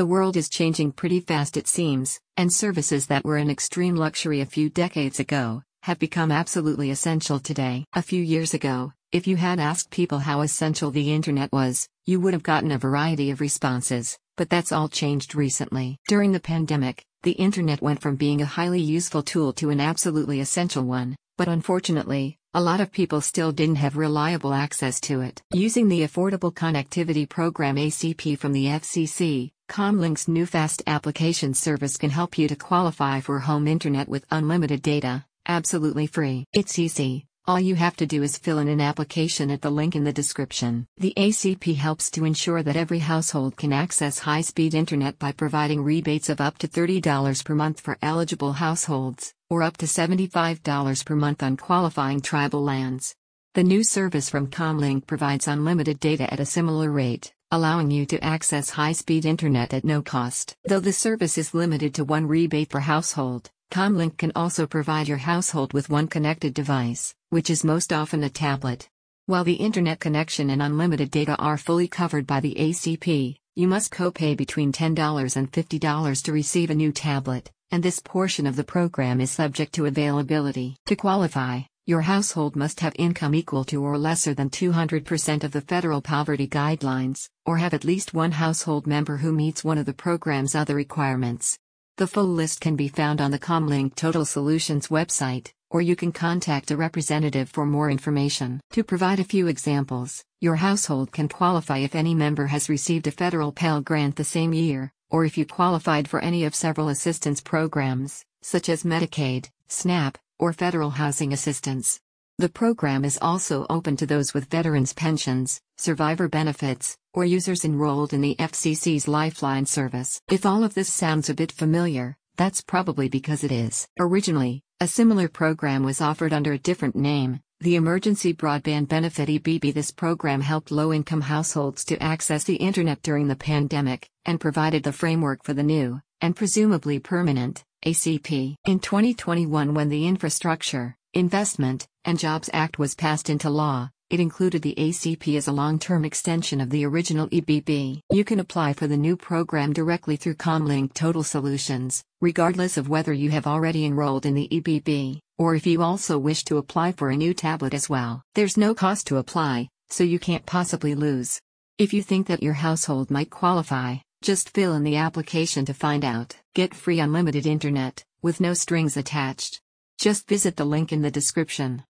The world is changing pretty fast, it seems, and services that were an extreme luxury a few decades ago have become absolutely essential today. A few years ago, if you had asked people how essential the internet was, you would have gotten a variety of responses, but that's all changed recently. During the pandemic, the internet went from being a highly useful tool to an absolutely essential one, but unfortunately, a lot of people still didn't have reliable access to it. Using the Affordable Connectivity Program ACP from the FCC, Comlink's new fast application service can help you to qualify for home internet with unlimited data, absolutely free. It's easy. All you have to do is fill in an application at the link in the description. The ACP helps to ensure that every household can access high speed internet by providing rebates of up to $30 per month for eligible households, or up to $75 per month on qualifying tribal lands. The new service from Comlink provides unlimited data at a similar rate, allowing you to access high speed internet at no cost. Though the service is limited to one rebate per household, Comlink can also provide your household with one connected device, which is most often a tablet. While the internet connection and unlimited data are fully covered by the ACP, you must copay between $10 and $50 to receive a new tablet, and this portion of the program is subject to availability. To qualify, your household must have income equal to or lesser than 200% of the federal poverty guidelines, or have at least one household member who meets one of the program's other requirements. The full list can be found on the Comlink Total Solutions website, or you can contact a representative for more information. To provide a few examples, your household can qualify if any member has received a federal Pell Grant the same year, or if you qualified for any of several assistance programs, such as Medicaid, SNAP, or federal housing assistance. The program is also open to those with veterans pensions, survivor benefits, or users enrolled in the FCC's Lifeline service. If all of this sounds a bit familiar, that's probably because it is. Originally, a similar program was offered under a different name, the Emergency Broadband Benefit EBB. This program helped low income households to access the internet during the pandemic, and provided the framework for the new, and presumably permanent, ACP. In 2021, when the Infrastructure, Investment, and Jobs Act was passed into law, it included the ACP as a long term extension of the original EBB. You can apply for the new program directly through Comlink Total Solutions, regardless of whether you have already enrolled in the EBB, or if you also wish to apply for a new tablet as well. There's no cost to apply, so you can't possibly lose. If you think that your household might qualify, just fill in the application to find out. Get free unlimited internet, with no strings attached. Just visit the link in the description.